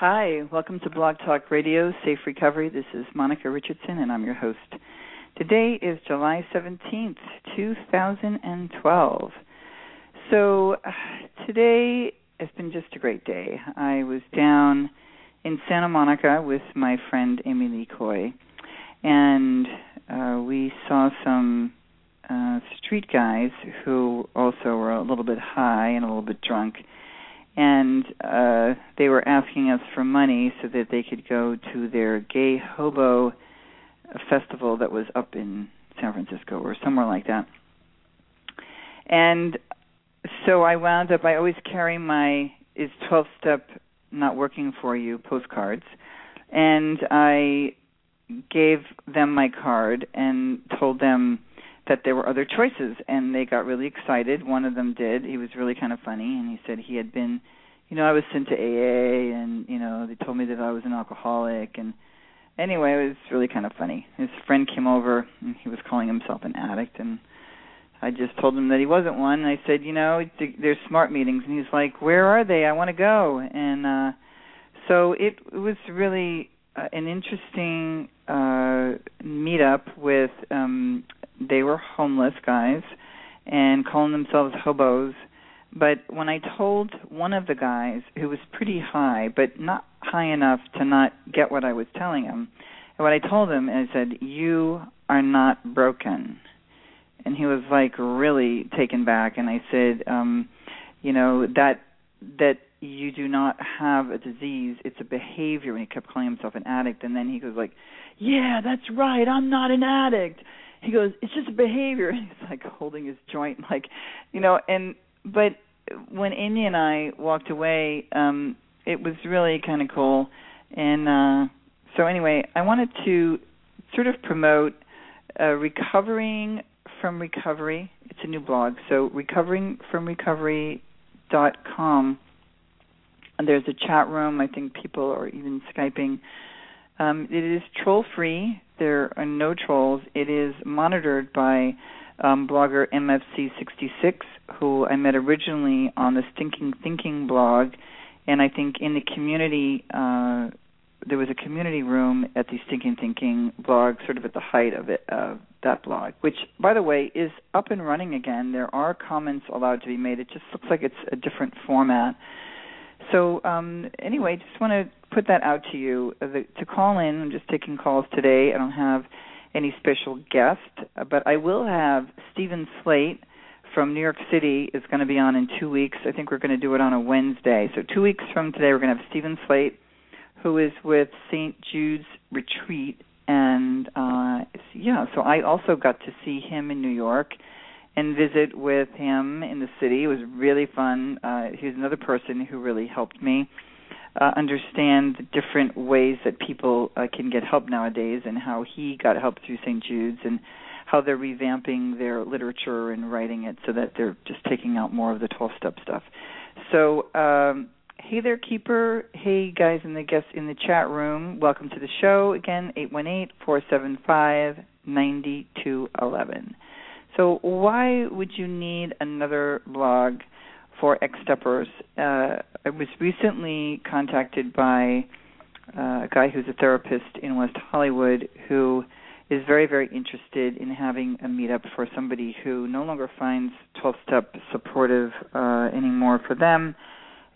Hi, welcome to Blog Talk Radio, Safe Recovery. This is Monica Richardson, and I'm your host. Today is July 17th, 2012. So, uh, today has been just a great day. I was down in Santa Monica with my friend Amy Lee Coy, and uh, we saw some uh, street guys who also were a little bit high and a little bit drunk and uh they were asking us for money so that they could go to their gay hobo festival that was up in San Francisco or somewhere like that. And so I wound up I always carry my is 12 step not working for you postcards and I gave them my card and told them that there were other choices and they got really excited. One of them did. He was really kind of funny and he said he had been you know i was sent to aa and you know they told me that i was an alcoholic and anyway it was really kind of funny. His friend came over and he was calling himself an addict and i just told him that he wasn't one. And i said you know there's smart meetings and he's like where are they? I want to go. And uh so it, it was really uh, an interesting uh meetup with um they were homeless guys and calling themselves hobos. But when I told one of the guys who was pretty high, but not high enough to not get what I was telling him, and what I told him, I said, "You are not broken," and he was like really taken back. And I said, um, "You know that that you do not have a disease; it's a behavior." And he kept calling himself an addict, and then he goes like, "Yeah, that's right. I'm not an addict." he goes, "It's just a behavior." And He's like holding his joint, like, you know. And but when Amy and I walked away, um, it was really kind of cool. And uh, so anyway, I wanted to sort of promote uh, recovering from recovery. It's a new blog, so Recovering from Recovery. dot recoveringfromrecovery.com. And there's a chat room. I think people are even skyping. Um, it is troll free. There are no trolls. It is monitored by um, blogger MFC66, who I met originally on the Stinking Thinking blog, and I think in the community uh, there was a community room at the Stinking Thinking blog, sort of at the height of it, uh, that blog, which, by the way, is up and running again. There are comments allowed to be made. It just looks like it's a different format. So um, anyway, just want to put that out to you. Uh, the, to call in, I'm just taking calls today. I don't have any special guest, uh, but I will have Stephen Slate from New York City is going to be on in two weeks. I think we're going to do it on a Wednesday. So two weeks from today, we're going to have Stephen Slate, who is with St. Jude's Retreat, and uh, yeah. So I also got to see him in New York and visit with him in the city. It was really fun. Uh, he was another person who really helped me uh, understand the different ways that people uh, can get help nowadays and how he got help through St. Jude's and how they're revamping their literature and writing it so that they're just taking out more of the 12 step stuff. So, um, hey there, Keeper. Hey, guys in the guests in the chat room. Welcome to the show. Again, 818 475 9211. So, why would you need another blog for ex steppers? Uh, I was recently contacted by uh, a guy who's a therapist in West Hollywood who is very, very interested in having a meetup for somebody who no longer finds 12 step supportive uh, anymore for them.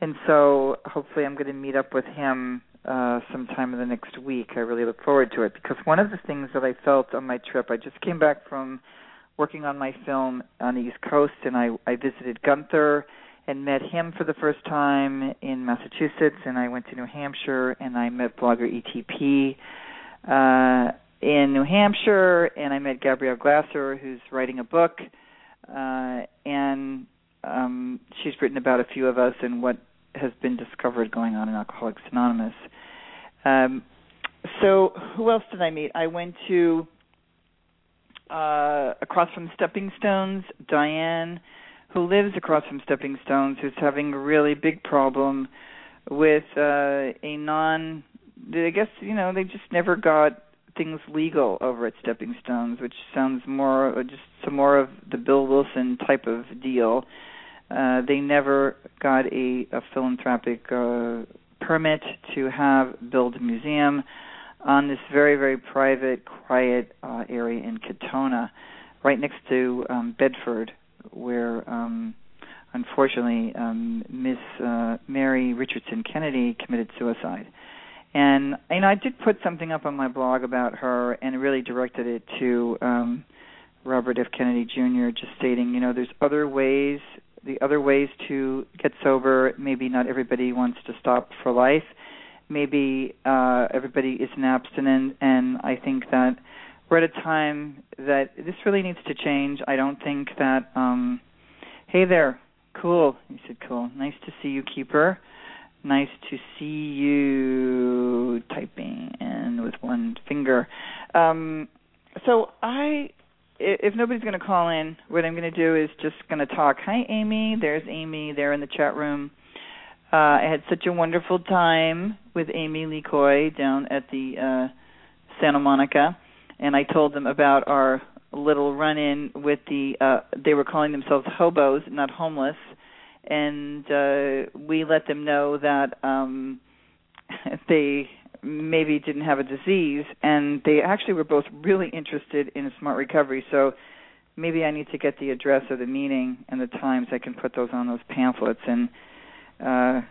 And so hopefully I'm going to meet up with him uh, sometime in the next week. I really look forward to it because one of the things that I felt on my trip, I just came back from working on my film on the East Coast and I, I visited Gunther and met him for the first time in Massachusetts and I went to New Hampshire and I met blogger ETP. Uh, in New Hampshire, and I met Gabrielle Glaser, who's writing a book, uh, and um, she's written about a few of us and what has been discovered going on in Alcoholics Anonymous. Um, so, who else did I meet? I went to uh, across from Stepping Stones, Diane, who lives across from Stepping Stones, who's having a really big problem with uh, a non. I guess you know they just never got things legal over at Stepping Stones, which sounds more just some more of the Bill Wilson type of deal. Uh, they never got a, a philanthropic uh, permit to have build a museum on this very very private, quiet uh, area in Katonah, right next to um, Bedford, where um, unfortunately um, Miss uh, Mary Richardson Kennedy committed suicide. And you know, I did put something up on my blog about her and really directed it to um Robert F. Kennedy Jr. just stating, you know, there's other ways the other ways to get sober. Maybe not everybody wants to stop for life. Maybe uh everybody is an abstinent and I think that we're at a time that this really needs to change. I don't think that um hey there, cool. He said cool. Nice to see you, keeper nice to see you typing and with one finger. Um, so I, if nobody's going to call in, what I'm going to do is just going to talk. Hi, Amy. There's Amy there in the chat room. Uh, I had such a wonderful time with Amy Lee Coy down at the uh, Santa Monica, and I told them about our little run-in with the. Uh, they were calling themselves hobos, not homeless and uh, we let them know that um, they maybe didn't have a disease, and they actually were both really interested in smart recovery. So maybe I need to get the address of the meeting and the times. I can put those on those pamphlets. And uh,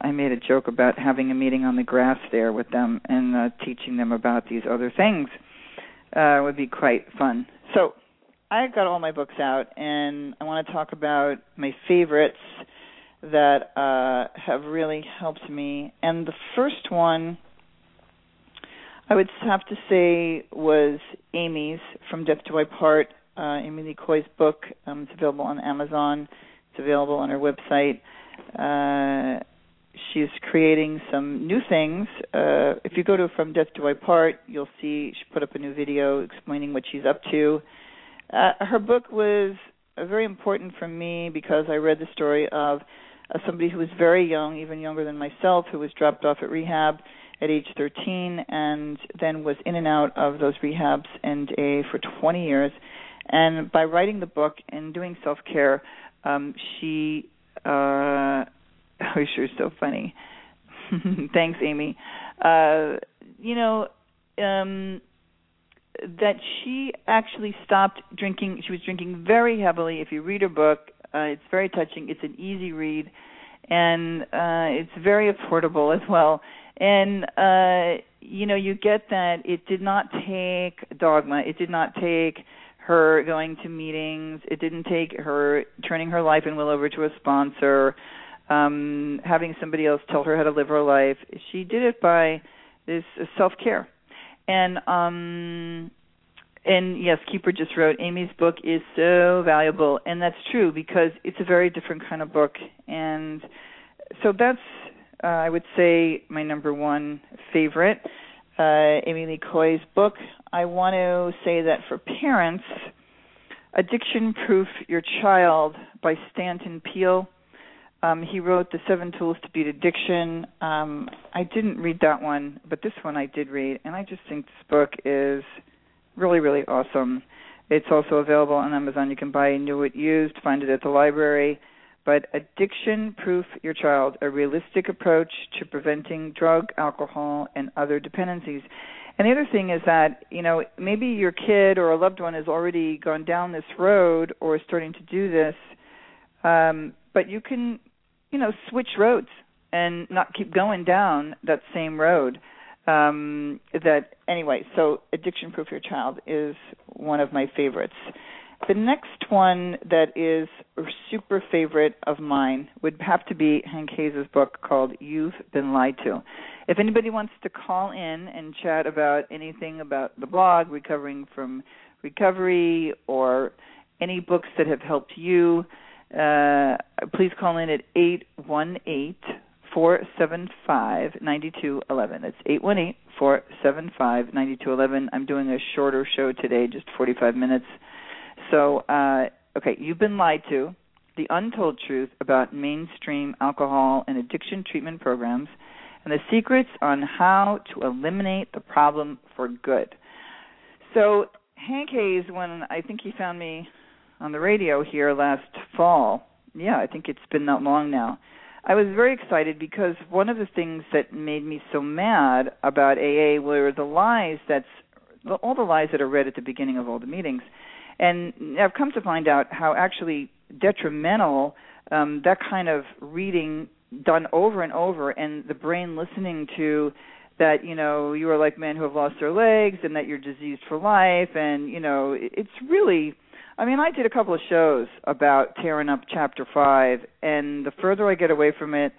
I made a joke about having a meeting on the grass there with them and uh, teaching them about these other things. Uh, would be quite fun. So I got all my books out, and I want to talk about my favorites that uh, have really helped me. And the first one, I would have to say, was Amy's From Death Do I Part. Uh, Amy Lee Coy's book. Um, it's available on Amazon. It's available on her website. Uh, she's creating some new things. Uh, if you go to From Death Do I Part, you'll see she put up a new video explaining what she's up to. Uh, her book was uh, very important for me because I read the story of uh, somebody who was very young, even younger than myself, who was dropped off at rehab at age 13 and then was in and out of those rehabs and a for 20 years. And by writing the book and doing self care, um, she uh, oh, sure, so funny. Thanks, Amy. Uh, you know, um, that she actually stopped drinking. She was drinking very heavily. If you read her book, uh, it's very touching. It's an easy read, and uh, it's very affordable as well. And uh, you know, you get that it did not take dogma. It did not take her going to meetings. It didn't take her turning her life and will over to a sponsor, um, having somebody else tell her how to live her life. She did it by this self care and um and yes, Keeper just wrote Amy's book is so valuable, and that's true because it's a very different kind of book, and so that's uh, I would say my number one favorite, uh, Amy Lee Coy's book. I want to say that for parents, Addiction Proof Your Child by Stanton Peele. Um, he wrote The Seven Tools to Beat Addiction. Um, I didn't read that one, but this one I did read, and I just think this book is really, really awesome. It's also available on Amazon. You can buy new it used, find it at the library. But Addiction Proof Your Child, a realistic approach to preventing drug, alcohol, and other dependencies. And the other thing is that, you know, maybe your kid or a loved one has already gone down this road or is starting to do this, um, but you can, you know, switch roads and not keep going down that same road. Um, that anyway, so addiction proof your child is one of my favorites. The next one that is a super favorite of mine would have to be Hank Hayes' book called You've Been Lied To. If anybody wants to call in and chat about anything about the blog, recovering from recovery, or any books that have helped you, uh, please call in at 818 475 9211. That's 818 475 9211. I'm doing a shorter show today, just 45 minutes. So, uh, okay, you've been lied to. The untold truth about mainstream alcohol and addiction treatment programs, and the secrets on how to eliminate the problem for good. So, Hank Hayes, when I think he found me on the radio here last fall, yeah, I think it's been that long now. I was very excited because one of the things that made me so mad about AA were the lies that's all the lies that are read at the beginning of all the meetings. And I've come to find out how actually detrimental um, that kind of reading done over and over and the brain listening to that you know you are like men who have lost their legs and that you're diseased for life and you know it's really I mean, I did a couple of shows about tearing up chapter 5 and the further I get away from it,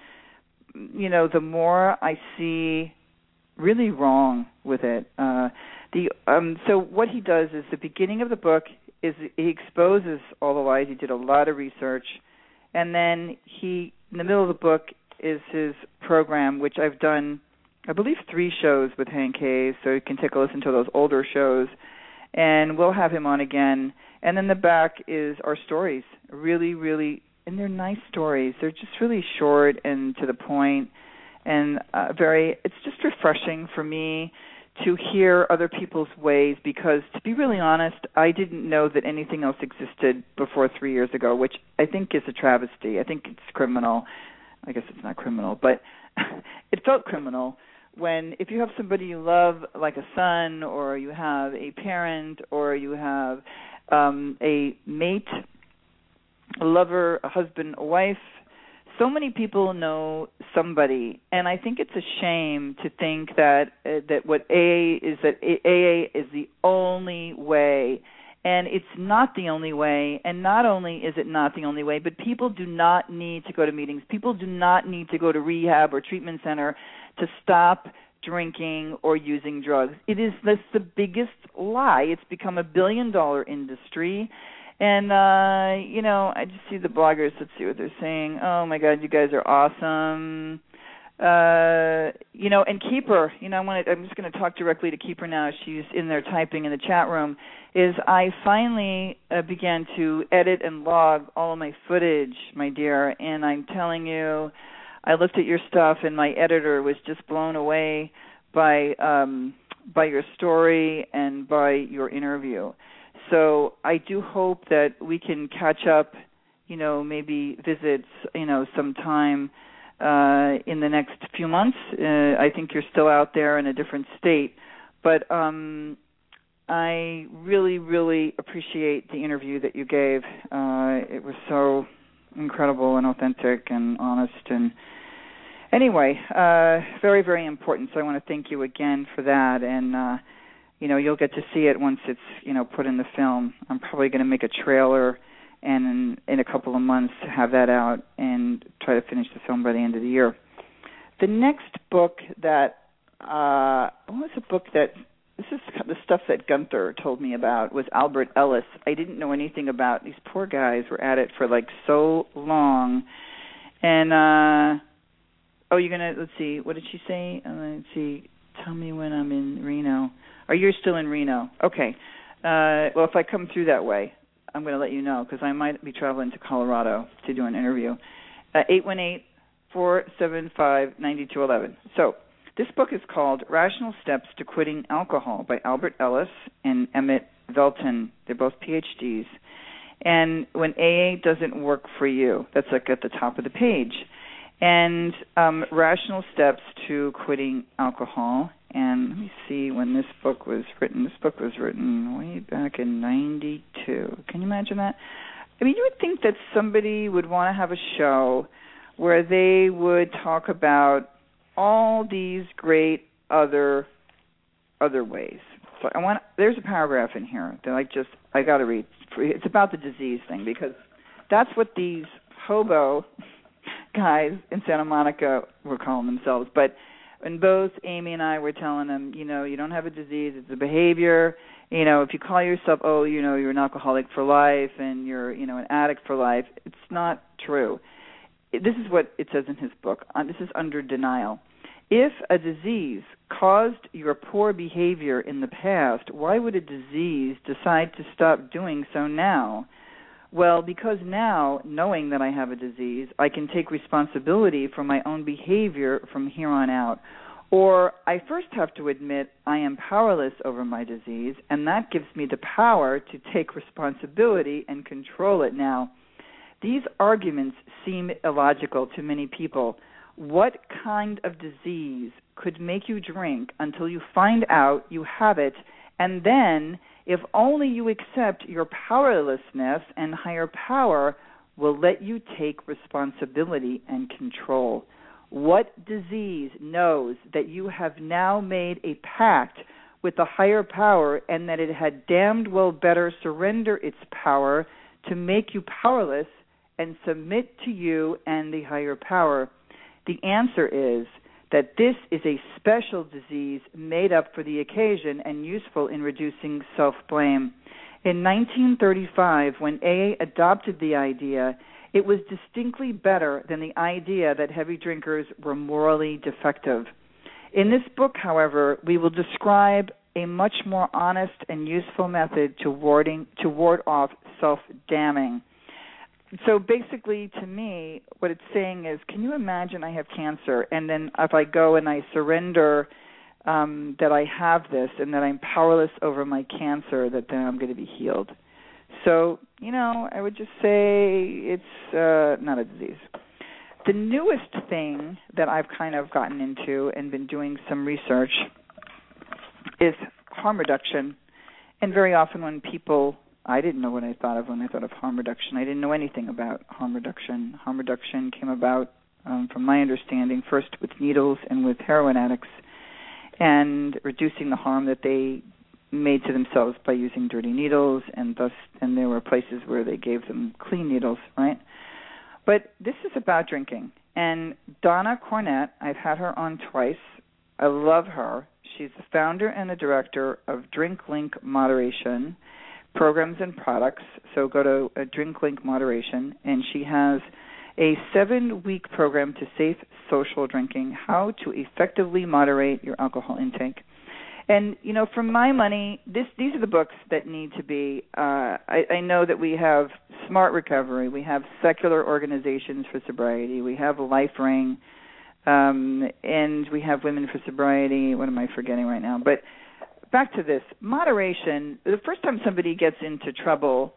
you know, the more I see really wrong with it. Uh the um so what he does is the beginning of the book is he exposes all the lies. He did a lot of research, and then he in the middle of the book is his program, which I've done, I believe, three shows with Hank Hayes. So you can take a listen to those older shows, and we'll have him on again. And then the back is our stories, really, really, and they're nice stories. They're just really short and to the point, and uh, very. It's just refreshing for me to hear other people's ways because to be really honest i didn't know that anything else existed before three years ago which i think is a travesty. I think it's criminal. I guess it's not criminal but it felt criminal when if you have somebody you love like a son or you have a parent or you have um a mate a lover a husband a wife so many people know somebody and i think it's a shame to think that uh, that what aa is that aa is the only way. And it's not the only way and not only is it not the only way but people do not need to go to meetings. People do not need to go to rehab or treatment center to stop drinking or using drugs. It is this the biggest lie. It's become a billion dollar industry and uh, you know, I just see the bloggers. Let's see what they're saying. Oh my God, you guys are awesome. Uh, you know, and Keeper. You know, I want to, I'm just going to talk directly to Keeper now. She's in there typing in the chat room. Is I finally uh, began to edit and log all of my footage, my dear, and I'm telling you, I looked at your stuff, and my editor was just blown away by um by your story and by your interview so I do hope that we can catch up, you know, maybe visits, you know, sometime uh, in the next few months. Uh, I think you're still out there in a different state, but um, I really, really appreciate the interview that you gave. Uh, it was so incredible and authentic and honest and anyway, uh, very, very important. So I want to thank you again for that and. Uh, you know you'll get to see it once it's you know put in the film i'm probably going to make a trailer and in, in a couple of months have that out and try to finish the film by the end of the year the next book that uh what was a book that this is the stuff that Gunther told me about was Albert Ellis. I didn't know anything about these poor guys were at it for like so long. And uh oh you're gonna let's see, what did she say? Uh, let's see, tell me when I'm in Reno. Are you still in Reno? Okay. Uh, well, if I come through that way, I'm going to let you know because I might be traveling to Colorado to do an interview. Uh, eight one eight four seven five ninety two eleven. So This book is called Rational Steps to Quitting Alcohol by Albert Ellis and Emmett Velten. They're both PhDs. And when AA doesn't work for you, that's like at the top of the page. And um, Rational Steps to Quitting Alcohol. And let me see when this book was written. This book was written way back in 92. Can you imagine that? I mean, you would think that somebody would want to have a show where they would talk about all these great other other ways. So I want there's a paragraph in here that I just I got to read. It's about the disease thing because that's what these hobo guys in Santa Monica were calling themselves. But and both Amy and I were telling them, you know, you don't have a disease, it's a behavior. You know, if you call yourself, oh, you know, you're an alcoholic for life and you're, you know, an addict for life, it's not true. This is what it says in his book. Uh, this is under denial. If a disease caused your poor behavior in the past, why would a disease decide to stop doing so now? Well, because now, knowing that I have a disease, I can take responsibility for my own behavior from here on out. Or I first have to admit I am powerless over my disease, and that gives me the power to take responsibility and control it now. These arguments seem illogical to many people. What kind of disease could make you drink until you find out you have it, and then if only you accept your powerlessness and higher power will let you take responsibility and control. What disease knows that you have now made a pact with the higher power and that it had damned well better surrender its power to make you powerless and submit to you and the higher power? The answer is that this is a special disease made up for the occasion and useful in reducing self blame. In 1935, when AA adopted the idea, it was distinctly better than the idea that heavy drinkers were morally defective. In this book, however, we will describe a much more honest and useful method to warding to ward off self damning so basically to me what it's saying is can you imagine i have cancer and then if i go and i surrender um that i have this and that i'm powerless over my cancer that then i'm going to be healed. So you know i would just say it's uh not a disease. The newest thing that i've kind of gotten into and been doing some research is harm reduction. And very often when people I didn't know what I thought of when I thought of harm reduction. I didn't know anything about harm reduction. Harm reduction came about, um, from my understanding, first with needles and with heroin addicts, and reducing the harm that they made to themselves by using dirty needles, and thus, and there were places where they gave them clean needles, right? But this is about drinking. And Donna Cornett, I've had her on twice. I love her. She's the founder and the director of Drink Link Moderation programs and products. So go to uh, DrinkLink Moderation, and she has a seven-week program to safe social drinking: how to effectively moderate your alcohol intake. And you know, for my money, this these are the books that need to be. Uh, I, I know that we have Smart Recovery, we have secular organizations for sobriety, we have LifeRing, um, and we have Women for Sobriety. What am I forgetting right now? But back to this moderation. The first time somebody gets into trouble,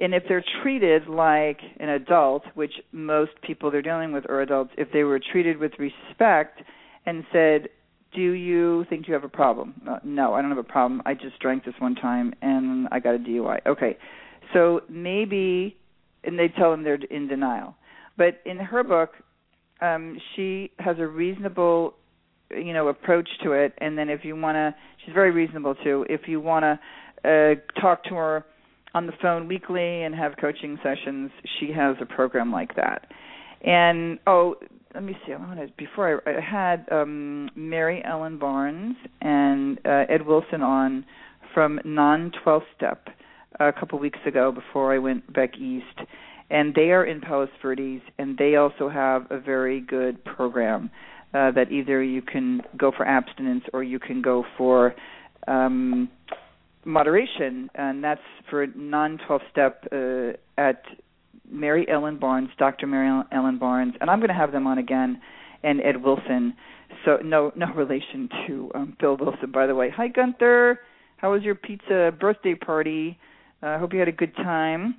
and if they're treated like an adult, which most people they're dealing with are adults, if they were treated with respect and said, "Do you think you have a problem?" Uh, no, I don't have a problem. I just drank this one time and I got a DUI. Okay, so maybe, and they tell them they're in denial. But in her book, um, she has a reasonable you know approach to it. And then if you want to she's very reasonable too if you want to uh talk to her on the phone weekly and have coaching sessions she has a program like that. And oh let me see i want to before i, I had um mary ellen barnes and uh, ed wilson on from non 12 step a couple weeks ago before i went back east. And they are in palos verdes and they also have a very good program uh, that either you can go for abstinence or you can go for um, moderation, and that's for non 12 step uh, at Mary Ellen Barnes, Dr. Mary Ellen Barnes, and I'm going to have them on again. and Ed Wilson. So no no relation to um, Bill Wilson, by the way. Hi Gunther, how was your pizza birthday party? I uh, hope you had a good time.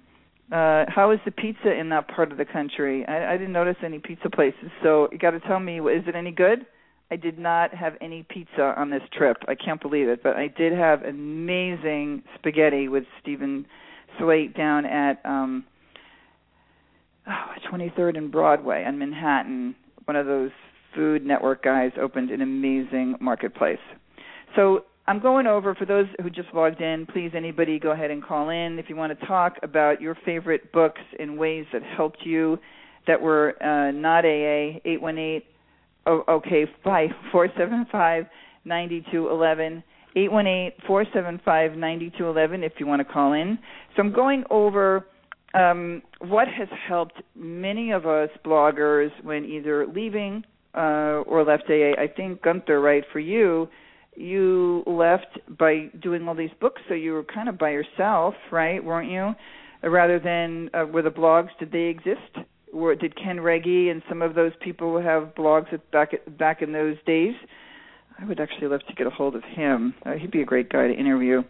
Uh, how is the pizza in that part of the country? I, I didn't notice any pizza places, so you got to tell me, is it any good? I did not have any pizza on this trip. I can't believe it, but I did have amazing spaghetti with Stephen Slate down at um oh, 23rd and Broadway on Manhattan. One of those Food Network guys opened an amazing marketplace. So I'm going over for those who just logged in. Please, anybody, go ahead and call in if you want to talk about your favorite books and ways that helped you that were uh, not AA. Eight one eight. Oh, okay, five four seven five ninety two eleven. Eight one eight four seven five ninety two eleven. If you want to call in. So I'm going over um, what has helped many of us bloggers when either leaving uh, or left AA. I think Gunther, right for you you left by doing all these books, so you were kind of by yourself, right? Weren't you? Rather than uh, were the blogs did they exist? Or did Ken Ragge and some of those people have blogs at, back at, back in those days? I would actually love to get a hold of him. Uh, he'd be a great guy to interview.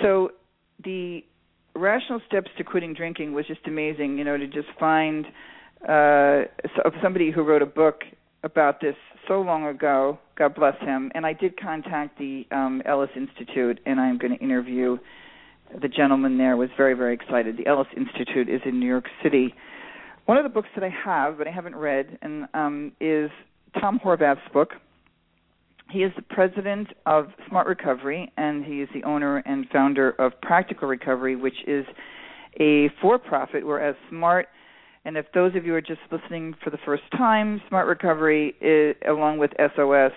So the rational steps to quitting drinking was just amazing. You know, to just find uh, somebody who wrote a book about this so long ago. God bless him. And I did contact the um, Ellis Institute, and I'm going to interview the gentleman there. Was very very excited. The Ellis Institute is in New York City. One of the books that I have, but I haven't read, and um, is Tom Horvath's book. He is the president of Smart Recovery, and he is the owner and founder of Practical Recovery, which is a for-profit. Whereas Smart and if those of you are just listening for the first time, Smart Recovery, is, along with SOS,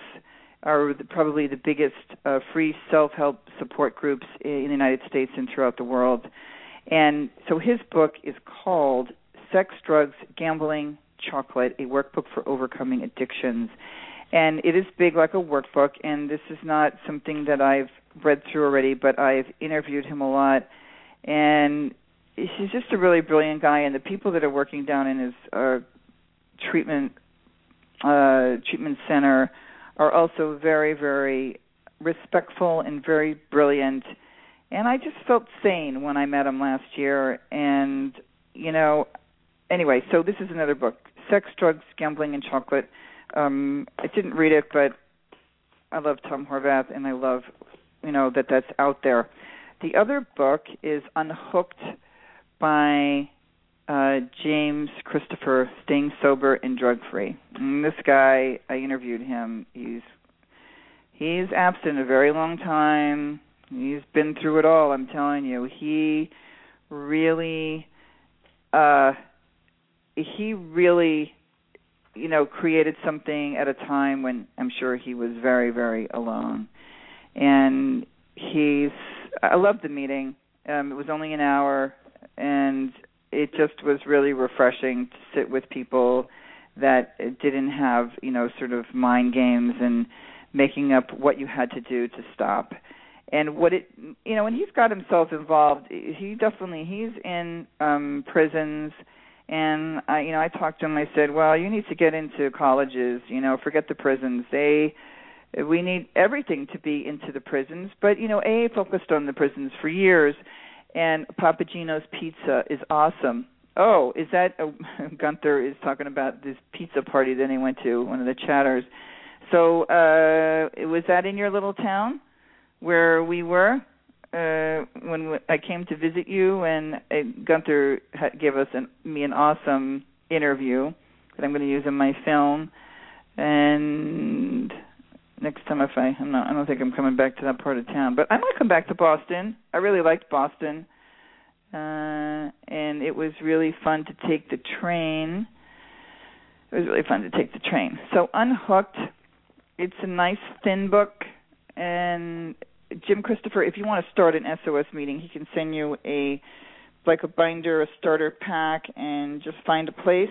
are probably the biggest uh, free self-help support groups in the United States and throughout the world. And so his book is called Sex, Drugs, Gambling, Chocolate: A Workbook for Overcoming Addictions. And it is big like a workbook and this is not something that I've read through already, but I've interviewed him a lot and he's just a really brilliant guy, and the people that are working down in his uh, treatment uh, treatment center are also very, very respectful and very brilliant. And I just felt sane when I met him last year. And you know, anyway, so this is another book: Sex, Drugs, Gambling, and Chocolate. Um, I didn't read it, but I love Tom Horvath, and I love you know that that's out there. The other book is Unhooked by uh, James Christopher, Staying Sober and Drug Free. And this guy, I interviewed him. He's he's abstinent a very long time. He's been through it all. I'm telling you. He really, uh, he really, you know, created something at a time when I'm sure he was very, very alone. And he's. I loved the meeting. Um, it was only an hour and it just was really refreshing to sit with people that didn't have you know sort of mind games and making up what you had to do to stop. And what it you know and he's got himself involved. He definitely he's in um prisons. And I you know I talked to him. I said well you need to get into colleges you know forget the prisons. They we need everything to be into the prisons. But you know AA focused on the prisons for years and Papa Gino's Pizza is awesome. Oh, is that oh, Gunther is talking about this pizza party that he went to, one of the chatters. So, uh was that in your little town where we were uh when I came to visit you and uh, Gunther gave us an me an awesome interview that I'm going to use in my film and next time if I I'm not I don't think I'm coming back to that part of town, but I might come back to Boston. I really liked Boston. Uh and it was really fun to take the train. It was really fun to take the train. So Unhooked, it's a nice thin book and Jim Christopher, if you want to start an SOS meeting, he can send you a like a binder, a starter pack and just find a place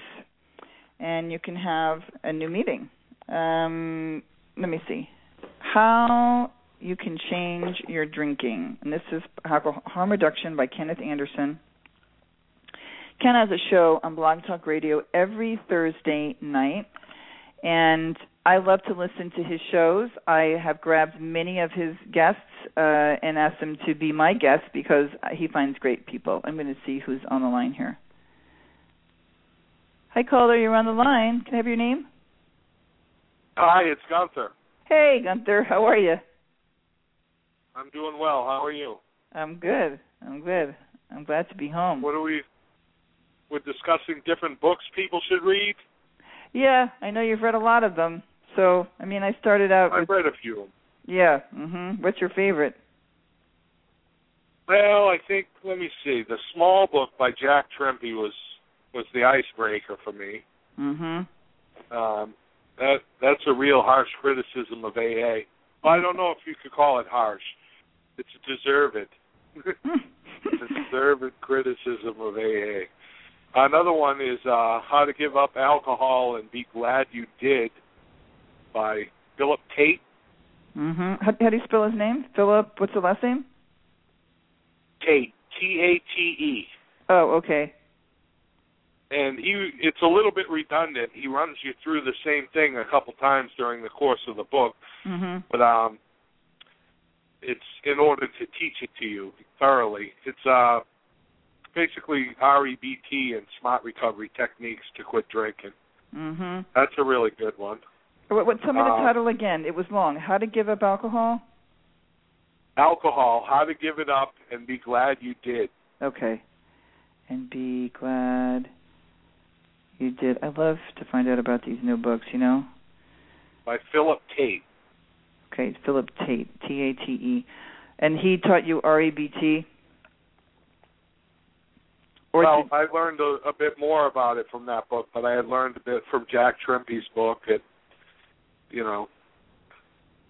and you can have a new meeting. Um let me see how you can change your drinking and this is harm reduction by kenneth anderson ken has a show on blog talk radio every thursday night and I love to listen to his shows. I have grabbed many of his guests uh, and asked them to be my guests because he finds great people. I'm going to see who's on the line here. Hi, caller. You're on the line. Can I have your name? Hi, it's Gunther. Hey, Gunther. How are you? I'm doing well. How are you? I'm good. I'm good. I'm glad to be home. What are we? We're discussing different books people should read. Yeah, I know you've read a lot of them. So, I mean, I started out. I've with, read a few. Yeah. Mhm. What's your favorite? Well, I think let me see. The small book by Jack Trimpey was was the icebreaker for me. Mhm. Um, that that's a real harsh criticism of AA. Well, I don't know if you could call it harsh. It's a deserved. deserved criticism of AA. Another one is uh, How to Give Up Alcohol and Be Glad You Did by Philip Tate. Mhm. How, how do you spell his name? Philip. What's the last name? Tate. T A T E. Oh, okay. And he it's a little bit redundant. He runs you through the same thing a couple times during the course of the book, Mhm. but um it's in order to teach it to you thoroughly. It's uh basically REBT and smart recovery techniques to quit drinking. Mhm. That's a really good one. What, what? Tell me the Uh, title again. It was long. How to give up alcohol? Alcohol, how to give it up and be glad you did. Okay. And be glad you did. I love to find out about these new books. You know. By Philip Tate. Okay, Philip Tate, T A T E, and he taught you R E B T. Or well, did, I learned a, a bit more about it from that book, but I had learned a bit from Jack Trimpey's book. It, you know,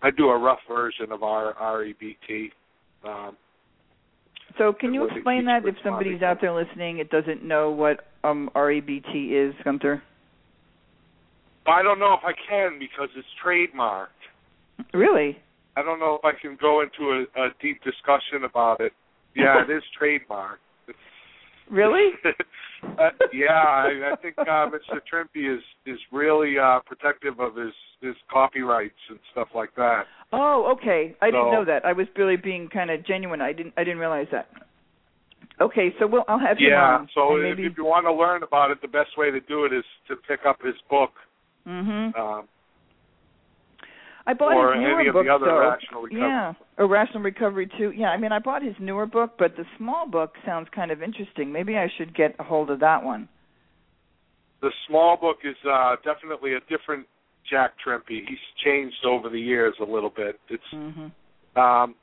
I do a rough version of R REBT. Um, so can you explain that if somebody's out there listening, it doesn't know what um R E B T is, Gunther? I don't know if I can because it's trademarked. Really? I don't know if I can go into a, a deep discussion about it. Yeah, it is trademarked. Really? uh, yeah, I, I think uh, Mr. Trimpey is is really uh, protective of his his copyrights and stuff like that. Oh, okay. I didn't know that. I was really being kind of genuine. I didn't. I didn't realize that. Okay, so we'll. I'll have him Yeah, on. so if, maybe. if you want to learn about it, the best way to do it is to pick up his book Mm-hmm. um, I bought or his newer any of book the other though. rational recovery. Yeah, Irrational Recovery too. Yeah, I mean, I bought his newer book, but the small book sounds kind of interesting. Maybe I should get a hold of that one. The small book is uh, definitely a different Jack Trimpey. He's changed over the years a little bit. It's Mhm. um,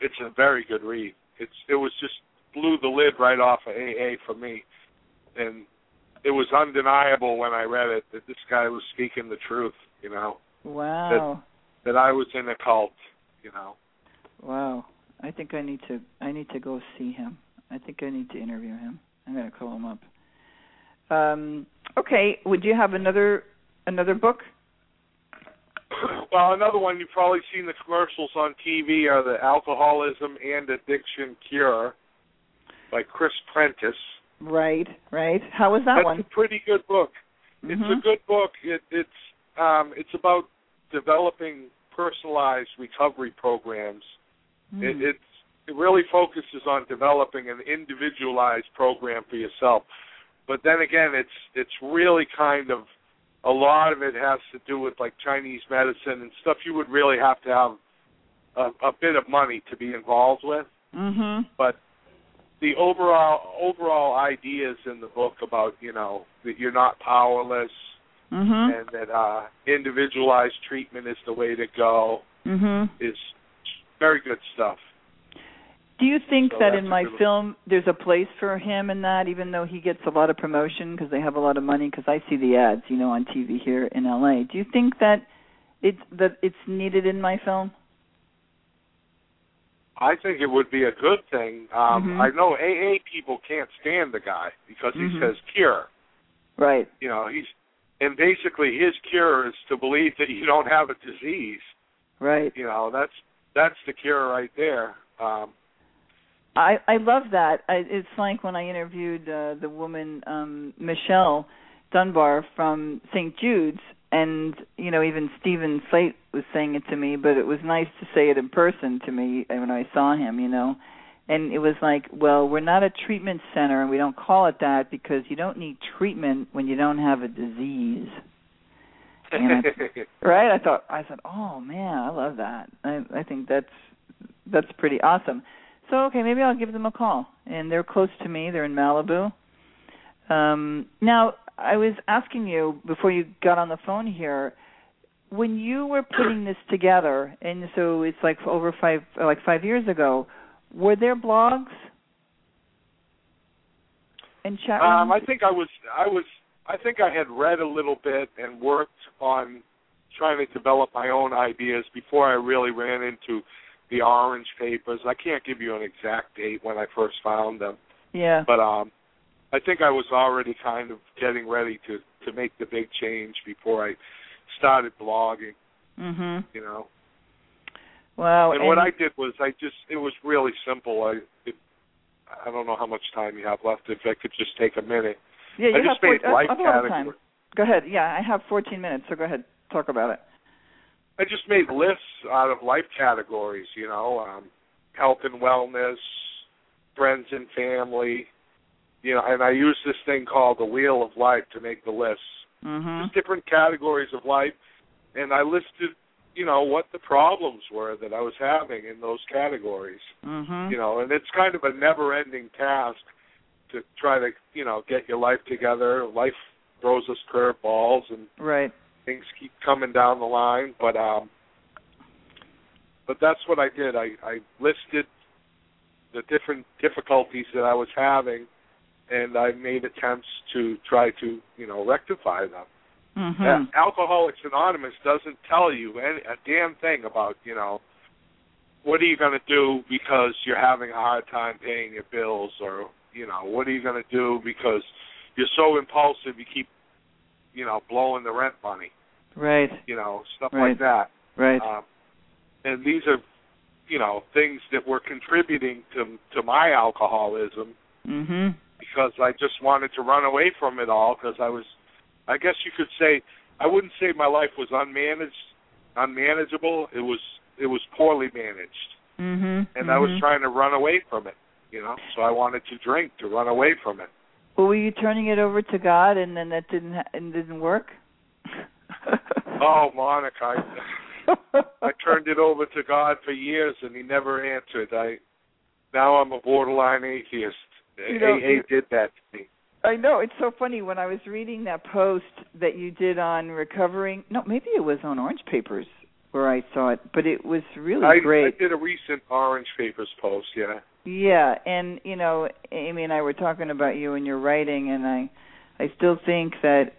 it's a very good read. It's it was just blew the lid right off of AA for me, and it was undeniable when I read it that this guy was speaking the truth. You know Wow. that I was in a cult. You know. Wow. I think I need to I need to go see him. I think I need to interview him. I'm going to call him up. Um okay, would you have another another book? well, another one you've probably seen the commercials on TV are the Alcoholism and Addiction Cure by Chris Prentice. Right, right. How was that That's one? a pretty good book. It's Mhm. a good book. It, it's um, it's about developing personalized recovery programs. Mm. It, it's it really focuses on developing an individualized program for yourself. But then again, it's it's really kind of a lot of it has to do with like Chinese medicine and stuff you would really have to have a, a bit of money to be involved with. Mhm. But the overall overall ideas in the book about you know that you're not powerless Mhm. and that uh, individualized treatment is the way to go Mhm. is very good stuff. Do you think So that in my one. film there's a place for him in that, even though he gets a lot of promotion because they have a lot of money? Because I see the ads, you know, on TV here in LA. Do you think that it's that it's needed in my film? I think it would be a good thing. Um, Mhm. I know AA people can't stand the guy because he Mhm. says cure. Right. You know, he's and basically his cure is to believe that you don't have a disease. Right. You know, that's that's the cure right there. Um, I I love that. I, it's like when I interviewed uh, the woman um Michelle Dunbar from St. Jude's, and you know even Stephen Slate was saying it to me, but it was nice to say it in person to me when I saw him. You know, and it was like, well, we're not a treatment center, and we don't call it that because you don't need treatment when you don't have a disease. I, right? I thought I said, "Oh man, I love that. I I think that's that's pretty awesome." So okay, maybe I'll give them a call. And they're close to me. They're in Malibu. Um now I was asking you before you got on the phone here when you were putting this together and so it's like over 5 like 5 years ago were there blogs and chat rooms? Um I think I was I was I think I had read a little bit and worked on trying to develop my own ideas before I really ran into the orange papers. I can't give you an exact date when I first found them. Yeah. But um I think I was already kind of getting ready to to make the big change before I started blogging. Mhm. You know. Wow. And, and what I did was I just it was really simple. I it, I don't know how much time you have left. If I could just take a minute. Yeah, you I have just made four, life I have a lot time. Go ahead. Yeah, I have 14 minutes, so go ahead. Talk about it. I just made lists out of life categories, you know, um, health and wellness, friends and family, you know, and I use this thing called the wheel of life to make the lists. Mhm. Just different categories of life, and I listed, you know, what the problems were that I was having in those categories. Mhm. You know, and it's kind of a never-ending task to try to, you know, get your life together. Life throws us curveballs, and Right. Things keep coming down the line but um but that's what I did I I listed the different difficulties that I was having and I made attempts to try to you know rectify them Mhm. Yeah, Alcoholics Anonymous doesn't tell you any, a damn thing about you know what are you going to do because you're having a hard time paying your bills or you know what are you going to do because you're so impulsive you keep you know blowing the rent money Right. you know stuff Right. like that Right. um, and these are you know things that were contributing to to my alcoholism mhm. because I just wanted to run away from it all because I was I guess you could say I wouldn't say my life was unmanaged unmanageable it was it was poorly managed Mhm. and I was mhm. trying to run away from it you know so I wanted to drink to run away from it Well, were you turning it over to God and then that didn't ha- and didn't work? oh Monica I, I turned it over to God for years and he never answered I now I'm a borderline atheist You know, AA did that to me I know it's so funny when I was reading that post that you did on recovering. No, maybe it was on Orange Papers where I saw it, but it was really I, great. I did a recent Orange Papers post yeah Yeah, and you know, Amy and I were talking about you and your writing, and I, I still think that,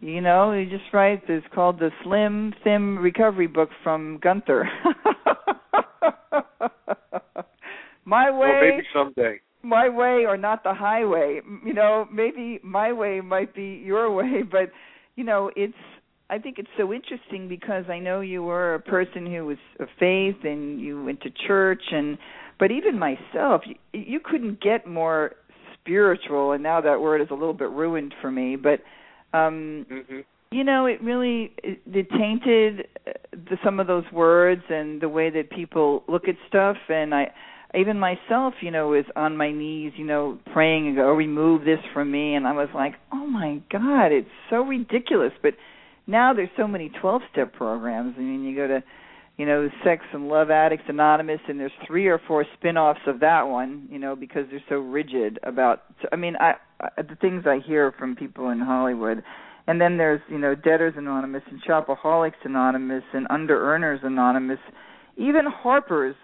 you know, you just write. It's called the Slim Thin Recovery Book from Gunther. my way, well maybe someday my way, or not the highway. You know, maybe my way might be your way, but you know, it's. I think it's so interesting because I know you were a person who was of faith and you went to church and but even myself you, you couldn't get more spiritual and now that word is a little bit ruined for me but um hmm you know it really it, it tainted uh, the, some of those words and the way that people look at stuff and i even myself you know was on my knees you know praying and go oh, remove this from me and i was like oh my god it's so ridiculous. But now there's so many 12 step programs. I mean you go to you know sex and love addicts anonymous and there's three or four spin-offs of that one you know because they're so rigid about i mean i, I the things i hear from people in hollywood and then there's you know debtors anonymous and shopaholics anonymous and under earners anonymous. Even harper's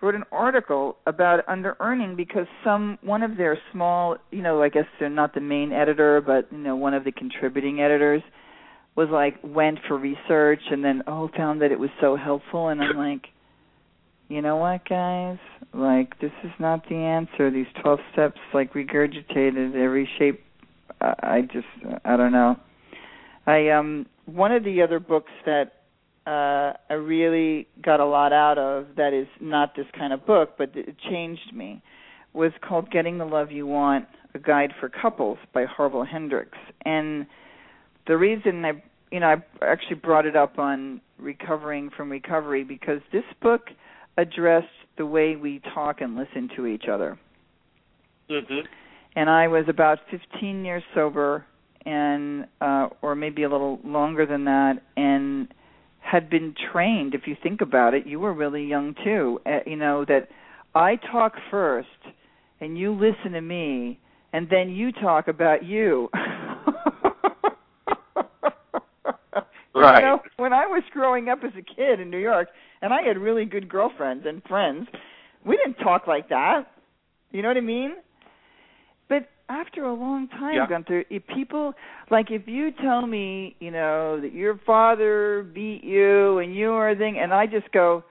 wrote an article about under earning because some one of their small you know i guess they're not the main editor but you know one of the contributing editors was like went for research and then oh found that it was so helpful. And i'm like you know what guys? Like this is not the answer. These 12 steps like regurgitated every shape. I just i don't know. I um one of the other books that uh i really got a lot out of that is not this kind of book but it changed me was called getting the love you want a guide for couples by Harville Hendrix. And the reason I you know, I actually brought it up on recovering from recovery because this book addressed the way we talk and listen to each other. Mm-hmm. And I was about 15 years sober, and uh, or maybe a little longer than that, and had been trained. If you think about it, you were really young too. Uh, you know that I talk first, and you listen to me, and then you talk about you. Right. You know, when I was growing up as a kid in New York, and I had really good girlfriends and friends, we didn't talk like that. You know what I mean? But after a long time, Yeah. Gunther, if people like if you tell me, you know, that your father beat you and you are thing, and I just go,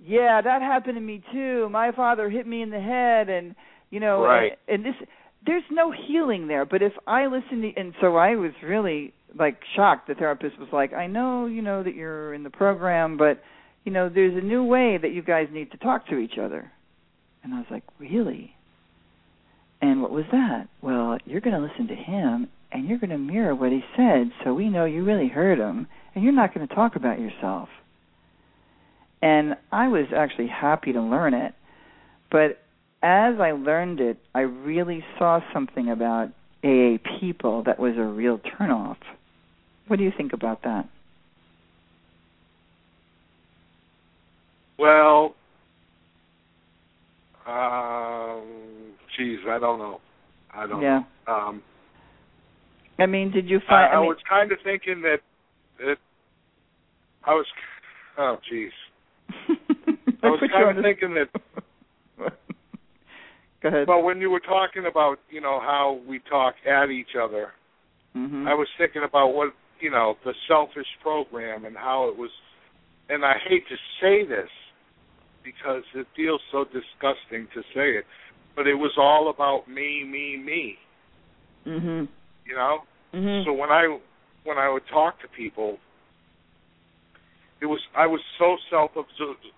yeah, that happened to me too. My father hit me in the head, and you know, Right. and, and this, there's no healing there. But if I listen to, and so I was really like shocked. The therapist was like, I know, you know, that you're in the program, but you know, there's a new way that you guys need to talk to each other. And I was like, really? And what was that? Well, you're going to listen to him and you're going to mirror what he said so we know you really heard him and you're not going to talk about yourself. And I was actually happy to learn it. But as I learned it, I really saw something about AA people that was a real turnoff. What do you think about that? Well, um, geez, I don't know. I don't Yeah. know. Um, I mean, did you I, find? I mean, was kind of thinking that that I was. Oh, geez. I was kind of thinking that. Go ahead. Well, when you were talking about, you know, how we talk at each other, hmm I was thinking about what, you know, the selfish program and how it was. And I hate to say this because it feels so disgusting to say it, but it was all about me, me, me. Mhm. You know. Mhm. So when I when I would talk to people, it was I was so self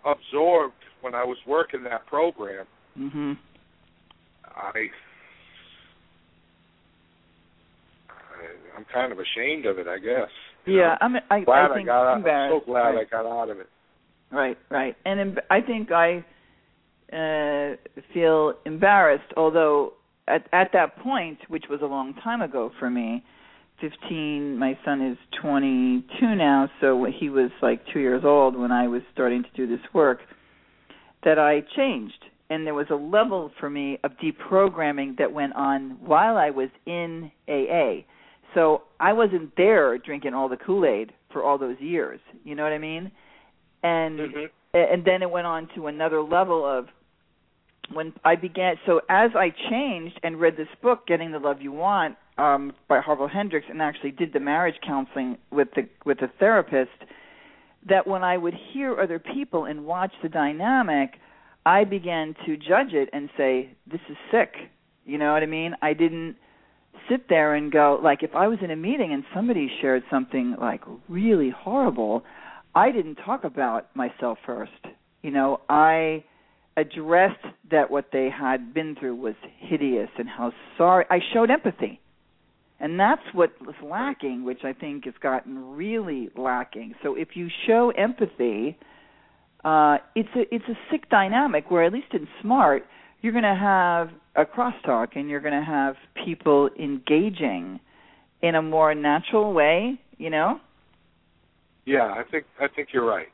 absorbed when I was working that program. Mhm. I, I I'm kind of ashamed of it, I guess. you Yeah, know. I'm. I, glad I I, think got out. I'm so glad right. I got out of it. Right, right. And em- I think I uh feel embarrassed although at at that point, which was a long time ago for me, 15, my son is 22 now, so he was like 2 years old when I was starting to do this work that I changed and there was a level for me of deprogramming that went on while I was in AA. So I wasn't there drinking all the Kool-Aid for all those years. You know what I mean? And Mhm. and then it went on to another level of when I began so as I changed and read this book Getting the Love You Want um by Harville Hendrix and actually did the marriage counseling with the with the therapist that when I would hear other people and watch the dynamic I began to judge it and say this is sick you know what I mean I didn't sit there and go like if I was in a meeting and somebody shared something like really horrible I didn't talk about myself first. You know, I addressed that what they had been through was hideous and how sorry I showed empathy. And that's what was lacking, which I think has gotten really lacking. So if you show empathy, uh it's a it's a sick dynamic where at least in smart you're going to have a crosstalk and you're going to have people engaging in a more natural way, you know? Yeah, I think I think you're right.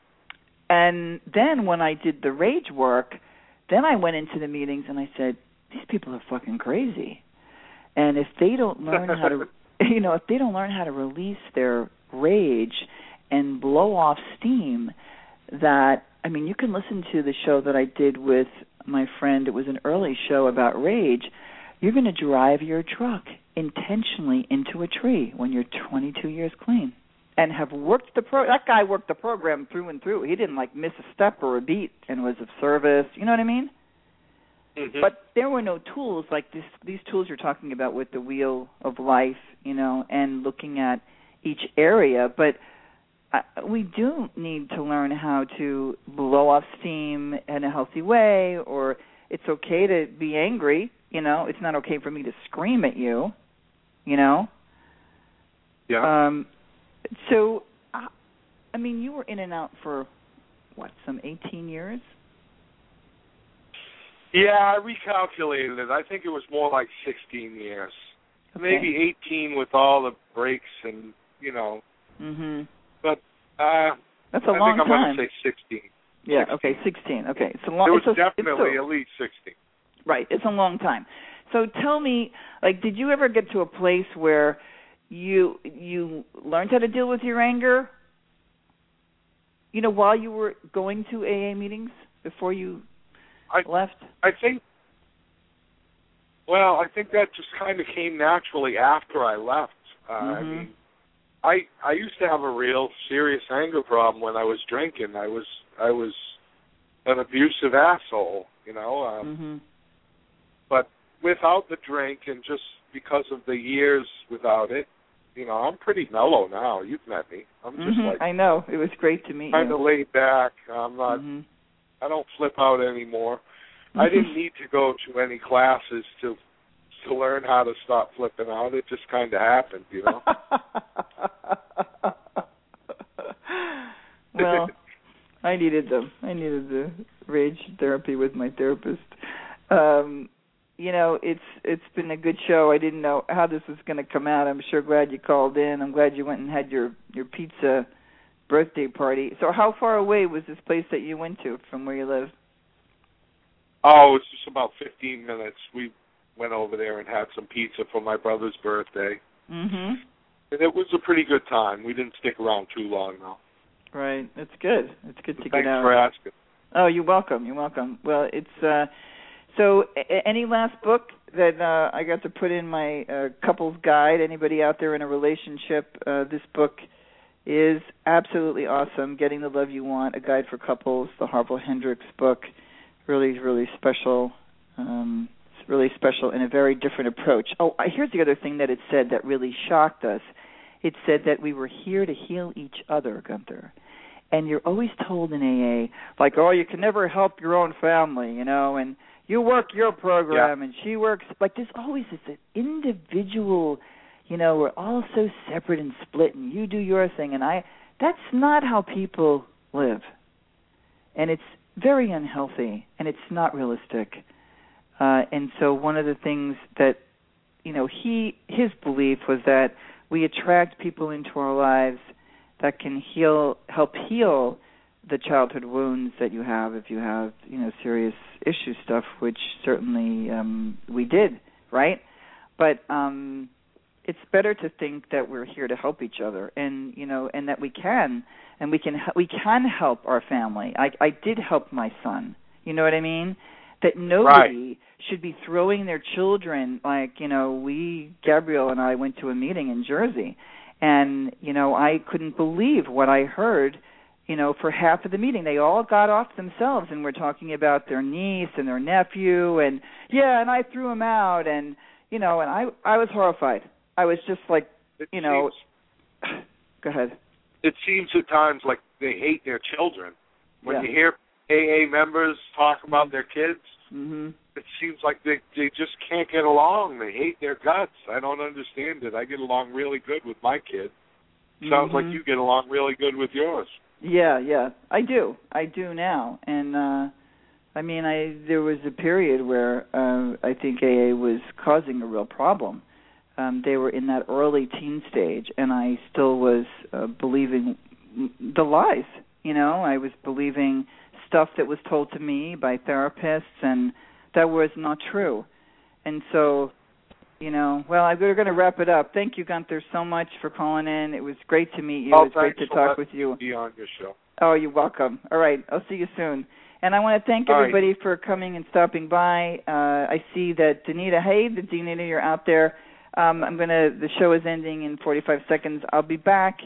And then when I did the rage work, then I went into the meetings and I said, these people are fucking crazy. And if they don't learn how to, you know, if they don't learn how to release their rage and blow off steam, that I mean, you can listen to the show that I did with my friend. It was an early show about rage. You're going to drive your truck intentionally into a tree when you're 22 years clean and have worked the pro that guy worked the program through and through he didn't like miss a step or a beat and was of service you know what i mean Mhm. but there were no tools like this these tools you're talking about with the wheel of life you know and looking at each area but we do need to learn how to blow off steam in a healthy way or it's okay to be angry you know it's not okay for me to scream at you you know yeah. um So, i, I mean, you were in and out for what, some 18 years? Yeah, I recalculated it. I think it was more like 16 years. Okay. Maybe 18 with all the breaks and, you know. Mhm. But uh That's a I long think I'm time. going to say 16. yeah. 16. Okay. 16. Okay. It's a long. Time. It was it's a, definitely a- at least 16. Right. It's a long time. So tell me, like, did you ever get to a place where you you learned how to deal with your anger? You know, while you were going to AA meetings before you I left. I think well, I think that just kind of came naturally after I left. Uh, I Mhm. mean, I I used to have a real serious anger problem when I was drinking. I was I was an abusive asshole, you know. Um, Mhm. But without the drink and just because of the years without it, you know, I'm pretty mellow now. You've met me. I'm just Mhm. like I know. It was great to meet kind you. of laid back. I'm not. Mhm. I don't flip out anymore. I didn't need to go to any classes to to learn how to stop flipping out. It just kind of happened, you know. well, I needed them. I needed the rage therapy with my therapist. Um, you know, it's it's been a good show. I didn't know how this was going to come out. I'm sure glad you called in. I'm glad you went and had your your pizza birthday party. So, how far away was this place that you went to from where you live? oh, it's just about 15 minutes. We went over there and had some pizza for my brother's birthday, Mhm. And it was a pretty good time. We didn't stick around too long though. Right. It's good. It's good to Thanks get out. for asking. Oh, you're welcome. You're welcome. Well, it's uh so a- any last book that uh I got to put in my uh couples guide anybody out there in a relationship uh this book is absolutely awesome getting the love you want a guide for couples the Harville Hendrix book really really special um it's really special and a very different approach. Oh, here's the other thing that it said that really shocked us. It said that we were here to heal each other, Gunther and you're always told in AA, like, oh, you can never help your own family, you know, and you work your program and she works. Like, there's always this individual, you know, we're all so separate and split, and you do your thing, and I. That's not how people live, and it's very unhealthy, and it's not realistic. Uh, and so, one of the things that, you know, he his belief was that we attract people into our lives that can heal help heal the childhood wounds that you have if you have you know serious issue stuff which certainly um we did right? But um it's better to think that we're here to help each other and you know and that we can and we can we can help our family. I i did help my son. You know what i mean that nobody should be throwing their children like you know we Gabrielle and i went to a meeting in jersey and you know i couldn't believe what i heard you know for half of the meeting they all got off themselves and were talking about their niece and their nephew and yeah and i threw him out and you know and i i was horrified i was just like It you know seems, go ahead it seems at times like they hate their children. When Yeah. you hear AA members talk about their kids, mhm it seems like they they just can't get along. They hate their guts. I don't understand it. I get along really good with my kid. Sounds like Mhm. you get along really good with yours. Yeah, yeah. I do. I do now. And uh I mean, I there was a period where uh I think AA was causing a real problem. Um they were in that early teen stage and I still was uh, believing the lies, you know? I was believing stuff that was told to me by therapists and that was not true. And so you know, well, I- we're going to wrap it up. Thank you, Gunther, so much for calling in. It was great to meet you. Oh, it was great to talk with you. Be on your show. Oh, you're welcome. All right, I'll see you soon. And I want to thank All right. everybody for coming and stopping by. Uh, I see that Danita, hey, the Danita, you're out there. Um, I'm gonna. The show is ending in 45 seconds. I'll be back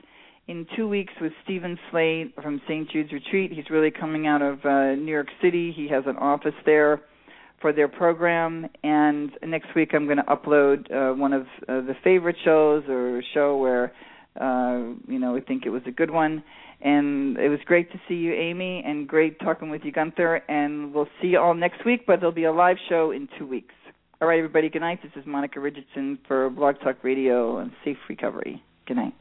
in two weeks with Stephen Slade from St. Jude's Retreat. He's really coming out of uh, New York City. He has an office there for their program. And next week, I'm going to upload uh, one of uh, the favorite shows or a show where uh, you know we think it was a good one. And it was great to see you, Amy, and great talking with you, Gunther. And we'll see you all next week, but there'll be a live show in two weeks. All right, everybody. Good night. This is Monica Richardson for Blog Talk Radio and Safe Recovery. Good night.